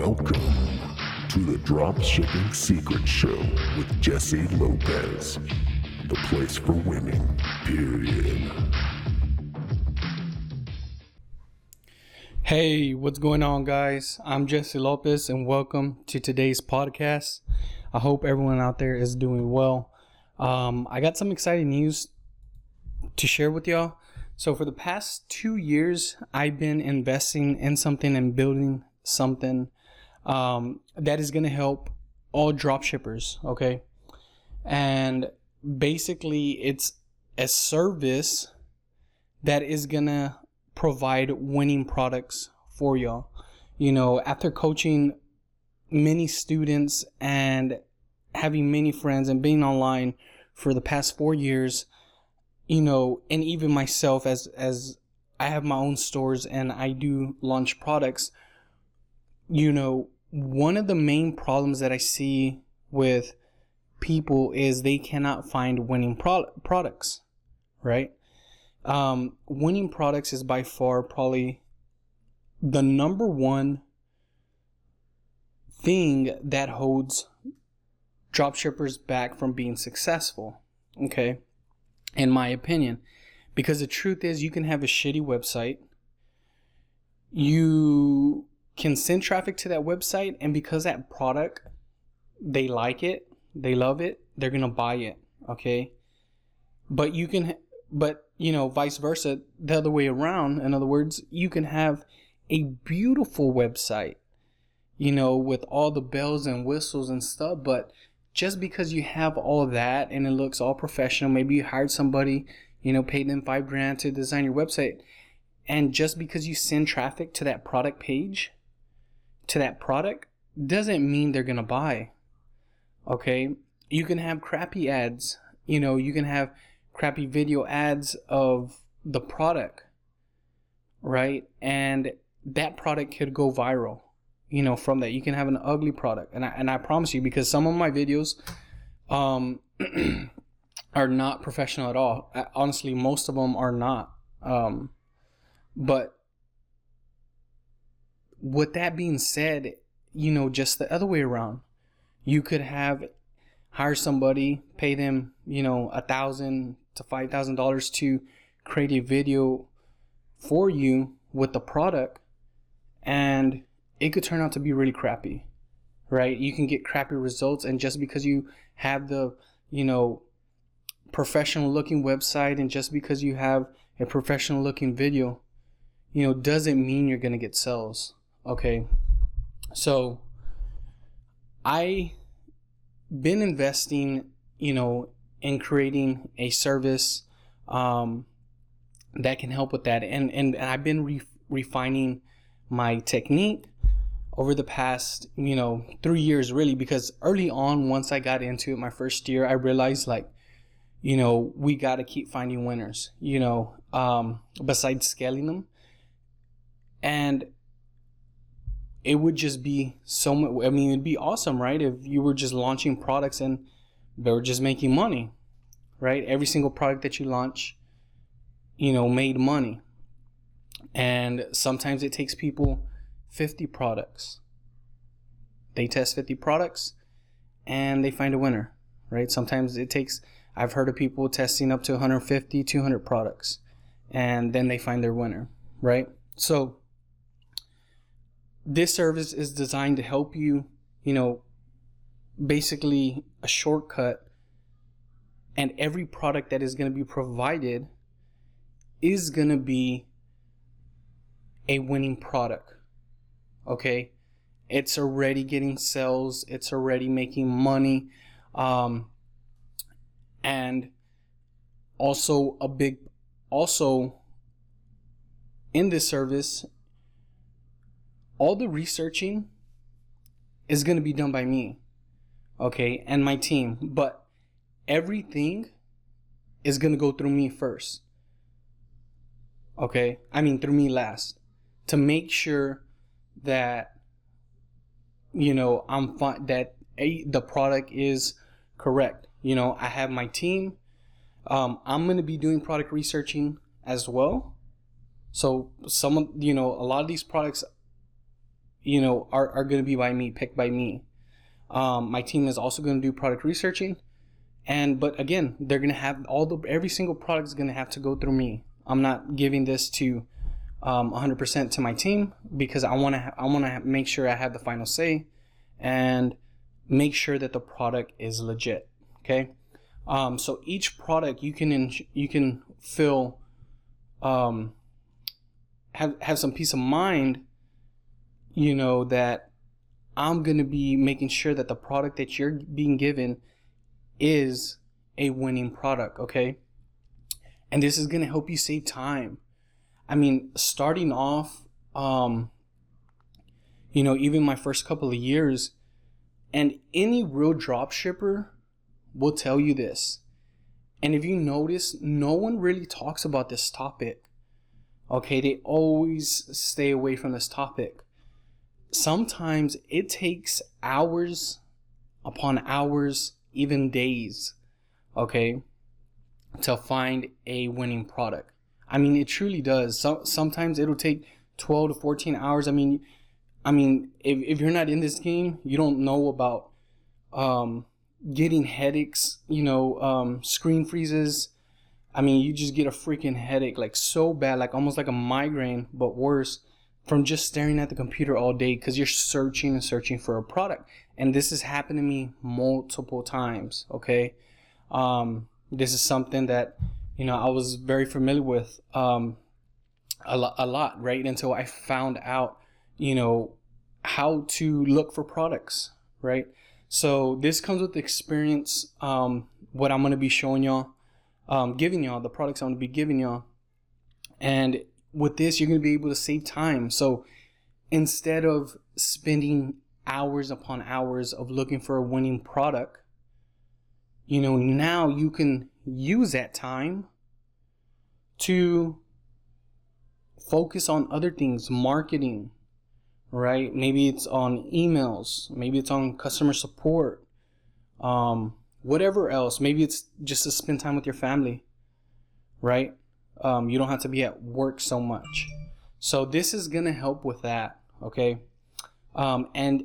Welcome to the Dropshipping Secret Show with Jesse Lopez. The place for winning, period. Hey, what's going on, guys? I'm Jesse Lopez, and welcome to today's podcast. I hope everyone out there is doing well. Um, I got some exciting news to share with y'all. So, for the past two years, I've been investing in something and building something um, that is going to help all dropshippers. Okay. And basically, it's a service that is going to provide winning products for y'all. You know, after coaching many students and having many friends and being online for the past four years, you know, and even myself as as I have my own stores and I do launch products, you know, one of the main problems that I see with people is they cannot find winning pro- products, right? Um, winning products is by far probably the number one thing that holds dropshippers back from being successful. Okay in my opinion. Because the truth is, you can have a shitty website. You can send traffic to that website, and because that product, they like it, they love it, they're gonna buy it. Okay. But you can, but you know, vice versa, the other way around. In other words, you can have a beautiful website, you know, with all the bells and whistles and stuff, but just because you have all that and it looks all professional, maybe you hired somebody, you know, paid them five grand to design your website, and just because you send traffic to that product page, to that product, doesn't mean they're gonna buy. Okay, you can have crappy ads. You know, you can have crappy video ads of the product, right? And that product could go viral you know from that you can have an ugly product and I, and I promise you because some of my videos um are not professional at all honestly most of them are not um but with that being said you know just the other way around you could have hire somebody pay them you know a thousand to five thousand dollars to create a video for you with the product and it could turn out to be really crappy, right? You can get crappy results, and just because you have the, you know, professional looking website and just because you have a professional looking video, you know, doesn't mean you're going to get sales. Okay. So I been investing, you know, in creating a service um, that can help with that. And, and, and I've been re- refining my technique over the past, you know, three years really, because early on, once I got into it, my first year, I realized like, you know, we got to keep finding winners, you know, um, besides scaling them. And it would just be so much, I mean, it'd be awesome, right? If you were just launching products and they were just making money, right? Every single product that you launch, you know, made money. And sometimes it takes people 50 products. They test 50 products and they find a winner, right? Sometimes it takes, I've heard of people testing up to 150, 200 products and then they find their winner, right? So this service is designed to help you, you know, basically a shortcut and every product that is going to be provided is going to be a winning product okay? It's already getting sales it's already making money um, and also a big also in this service all the researching is going to be done by me okay and my team but everything is going to go through me first okay i mean through me last to make sure that you know I'm fine that a, the product is correct. You know, I have my team. Um, I'm gonna be doing product researching as well. So some of you know a lot of these products you know, are, are going to be by me, picked by me. Um, my team is also going to do product researching. And, but again, they're going to have all the, every single product is going to have to go through me. I'm not giving this to um, 100% to my team because I want to, I want to make sure I have the final say and make sure that the product is legit. Okay. Um, so each product you can, you can feel, um, have, have some peace of mind you know, that I'm going to be making sure that the product that you're being given is a winning product, okay? And this is going to help you save time. I mean, starting off, um, you know, even my first couple of years, and any real drop shipper will tell you this. And if you notice, no one really talks about this topic. Okay, they always stay away from this topic sometimes it takes hours upon hours, even days, okay, to find a winning product. I mean, it truly does. So, sometimes it'll take 12 to 14 hours. I mean, I mean, if, if you're not in this game, you don't know about um, getting headaches, you know, um, screen freezes. I mean, you just get a freaking headache, like so bad, like almost like a migraine, but worse from just staring at the computer all day because you're searching and searching for a product. And this has happened to me multiple times. Okay. Um, this is something that, you know, I was very familiar with um, a, lo- a lot, right? Until I found out, you know, how to look for products, right? So this comes with experience. Um, what I'm to be showing y'all, um, giving y'all, the products I'm to be giving y'all. And with this, you're going to be able to save time. So instead of spending hours upon hours of looking for a winning product, you know, now you can use that time to focus on other things, marketing, right? Maybe it's on emails, maybe it's on customer support, um, whatever else. Maybe it's just to spend time with your family, right? Um, you don't have to be at work so much. So this is gonna help with that, okay? Um, and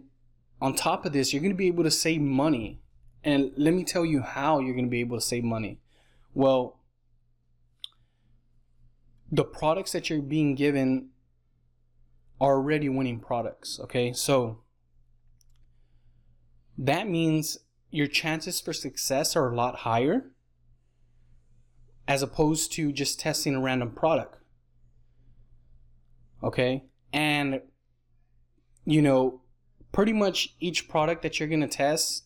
on top of this, you're gonna be able to save money. And let me tell you how you're gonna be able to save money. Well, the products that you're being given are already winning products, okay? So that means your chances for success are a lot higher as opposed to just testing a random product. Okay? And, you know, pretty much each product that you're going to test,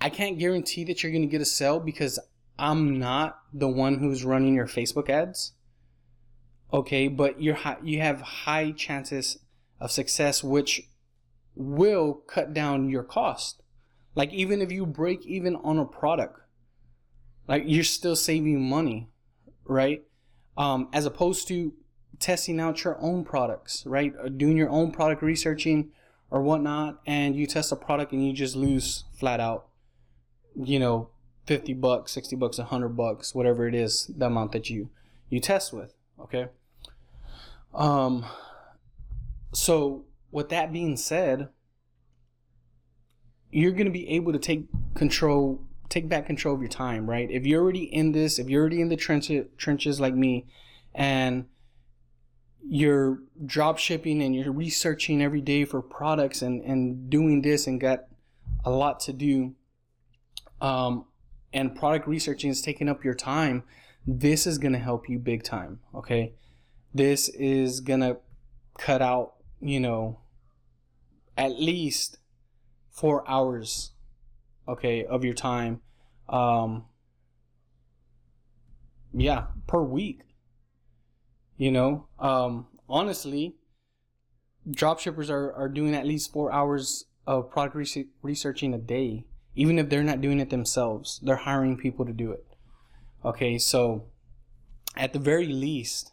I can't guarantee that you're going to get a sale because I'm not the one who's running your Facebook ads. Okay, but you're high, you have high chances of success, which will cut down your cost. Like even if you break even on a product, like you're still saving money, right? Um, as opposed to testing out your own products, right? Or doing your own product researching or whatnot, and you test a product and you just lose flat out, you know, 50 bucks, 60 bucks, 100 bucks, whatever it is, the amount that you you test with, okay? Um so with that being said, you're going to be able to take control take back control of your time, right? If you're already in this, if you're already in the trenches, like me, and you're drop shipping and you're researching every day for products and, and doing this and got a lot to do, um, and product researching is taking up your time, this is going to help you big time, okay? This is going to cut out, you know, at least four hours okay, of your time. Um, yeah, per week. You know, um, honestly, dropshippers are, are doing at least four hours of product re- researching a day, even if they're not doing it themselves. They're hiring people to do it. Okay, so at the very least,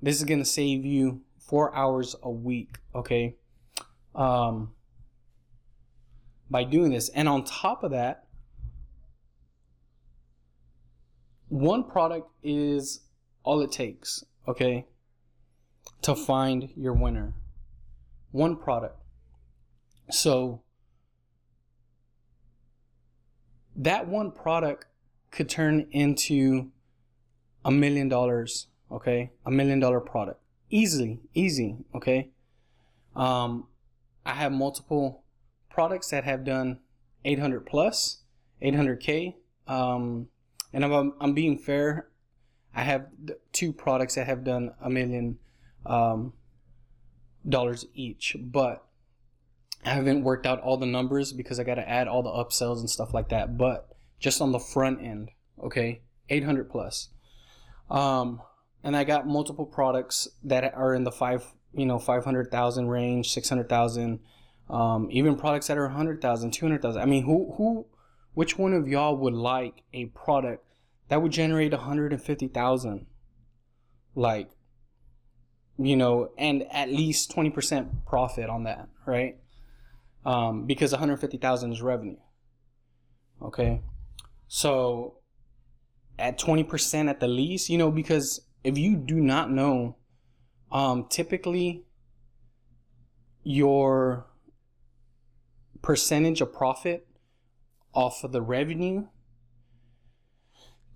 this is gonna save you four hours a week. Okay, um, by doing this. And on top of that, one product is all it takes, okay, to find your winner. one product. So that one product could turn into a million dollars, okay? A million dollar product. Easily, easy, okay? Um, I have multiple products that have done 800 plus, 800K. Um, and I'm, I'm being fair. I have two products that have done a million um, dollars each, but I haven't worked out all the numbers because I got to add all the upsells and stuff like that. But just on the front end, okay, 800 plus. Um, and I got multiple products that are in the five, you know, 500,000 range, 600,000, um, even products that are 100,000, 200,000. I mean, who, who, which one of y'all would like a product that would generate 150,000? Like, you know, and at least 20% profit on that, right? Um, because 150,000 is revenue. Okay. So at 20% at the least, you know, because if you do not know, um, typically your percentage of profit off of the revenue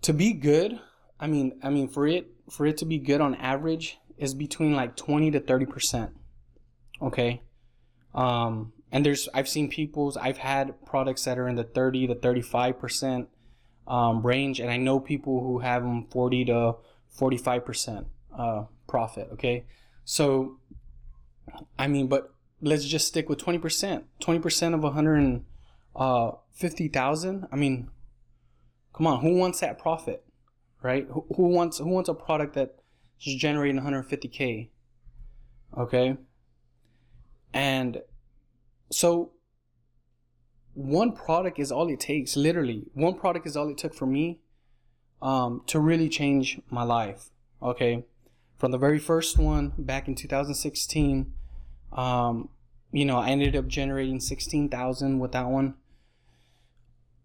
to be good, I mean, I mean for it for it to be good on average is between like 20 to 30 percent. Okay. Um, and there's I've seen people's I've had products that are in the 30 to 35 percent um, range, and I know people who have them 40 to 45 percent uh, profit. Okay, so I mean, but let's just stick with 20 percent. 20 percent of 150,000. Uh, I mean, come on, who wants that profit, right? Who, who wants who wants a product that is generating 150k? Okay, and so one product is all it takes literally one product is all it took for me um, to really change my life okay from the very first one back in 2016 um, you know i ended up generating 16000 with that one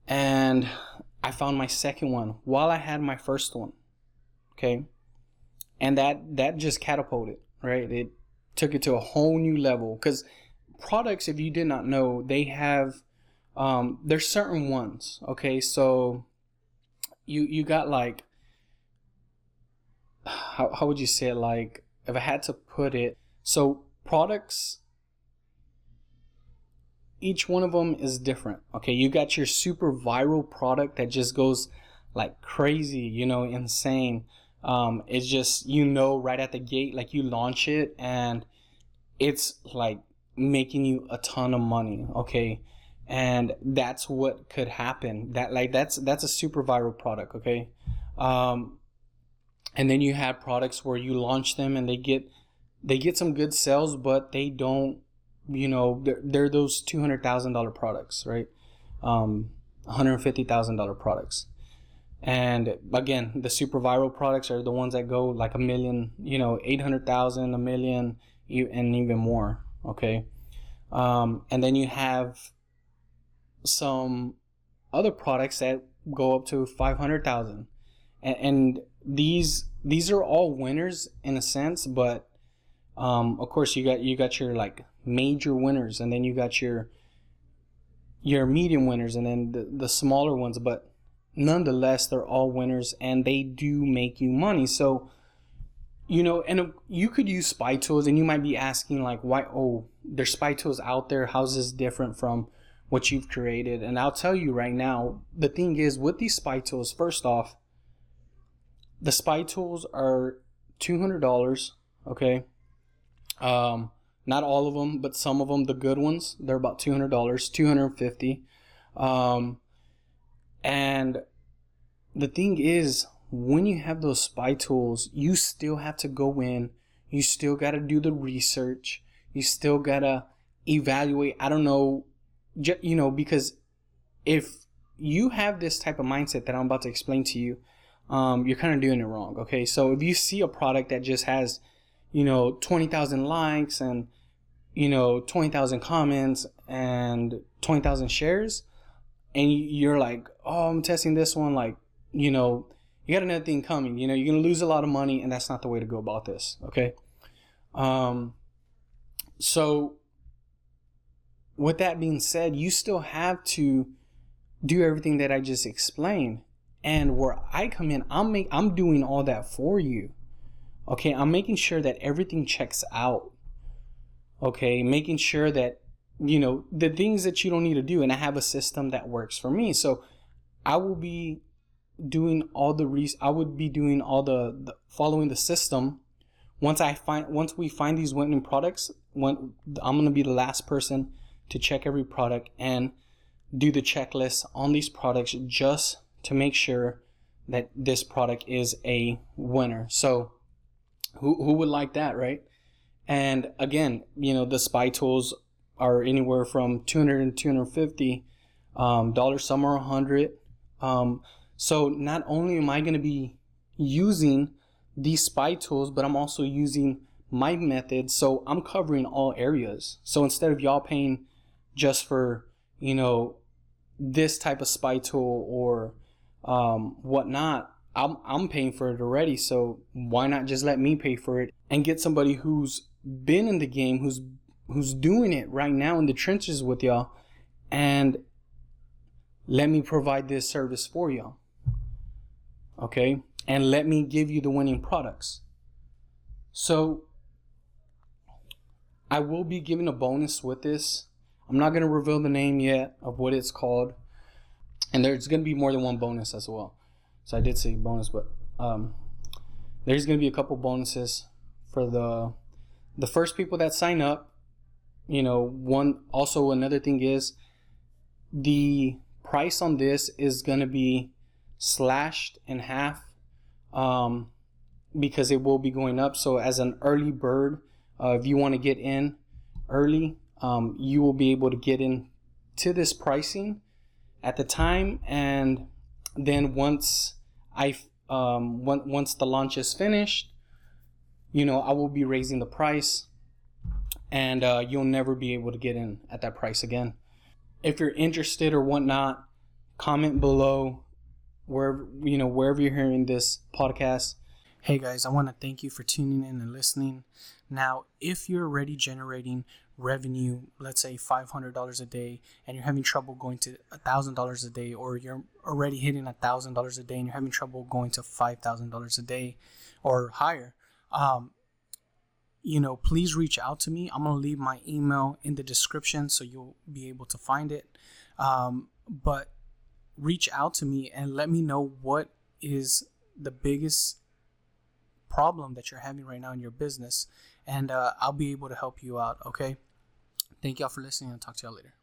and i found my second one while i had my first one okay and that that just catapulted right it took it to a whole new level because products, if you did not know, they have um, there's certain ones. Okay, so you you got like how how would you say it? Like if I had to put it, so products. Each one of them is different. Okay, you got your super viral product that just goes like crazy, you know, insane. Um, it's just you know right at the gate, like you launch it and it's like making you a ton of money okay and that's what could happen that like that's that's a super viral product okay um and then you have products where you launch them and they get they get some good sales but they don't you know they're, they're those $200000 products right? Um $150000 products. And again the super viral products are the ones that go like a million you know 800000 a million and even more okay? Um, and then you have some other products that go up to 500000 and, and these these are all winners in a sense but um, of course you got you got your like major winners and then you got your your medium winners and then the, the smaller ones but nonetheless they're all winners and they do make you money so you know, and you could use spy tools, and you might be asking like, why? Oh, there's spy tools out there. How's this different from what you've created? And I'll tell you right now, the thing is with these spy tools. First off, the spy tools are two hundred dollars. Okay, um, not all of them, but some of them, the good ones, they're about two hundred dollars, two hundred fifty. Um, and the thing is, when you have those spy tools, you still have to go in, you still got to do the research, you still got to evaluate. I don't know, you know, because if you have this type of mindset that I'm about to explain to you, um, you're kind of doing it wrong. Okay, so if you see a product that just has, you know, 20,000 likes and, you know, 20,000 comments and 20,000 shares, and you're like, oh, I'm testing this one, like, you know, you got another thing coming. You know, you're gonna lose a lot of money, and that's not the way to go about this. Okay. Um, So, with that being said, you still have to do everything that I just explained. And where I come in, I'm make, I'm doing all that for you. Okay, I'm making sure that everything checks out. Okay, making sure that you know the things that you don't need to do and I have a system that works for me. So I will be doing all the I would be doing all the, the following the system once I find once we find these winning products, when I'm gonna be the last person to check every product and do the checklist on these products just to make sure that this product is a winner. So who who would like that, right? And again, you know, the spy tools are anywhere from 200 and 250 um, dollars, some are 100. Um, so not only am I going to be using these spy tools, but I'm also using my method. So I'm covering all areas. So instead of y'all paying just for, you know, this type of spy tool or um, whatnot, I'm, I'm paying for it already. So why not just let me pay for it and get somebody who's been in the game, who's who's doing it right now in the trenches with y'all, and let me provide this service for y'all. Okay and let me give you the winning products. So I will be giving a bonus with this. I'm not going to reveal the name yet of what it's called. And there's going to be more than one bonus as well. So I did say bonus, but um, there's going to be a couple bonuses for the the first people that sign up. You know, one also another thing is the price on this is going to be slashed in half um, because it will be going up. So as an early bird, uh, if you want to get in early, um, you will be able to get in to this pricing at the time, and then once I um, once the launch is finished, you know I will be raising the price, and uh, you'll never be able to get in at that price again. If you're interested or whatnot, comment below wherever you know wherever you're hearing this podcast. Hey guys, I want to thank you for tuning in and listening. Now, if you're already generating revenue, let's say $500 a day, and you're having trouble going to $1,000 a day, or you're already hitting $1,000 a day and you're having trouble going to $5,000 a day or higher, um, you know, please reach out to me. I'm going to leave my email in the description so you'll be able to find it. Um, but reach out to me and let me know what is the biggest problem that you're having right now in your business and uh, i'll be able to help you out okay thank y'all for listening and talk to y'all later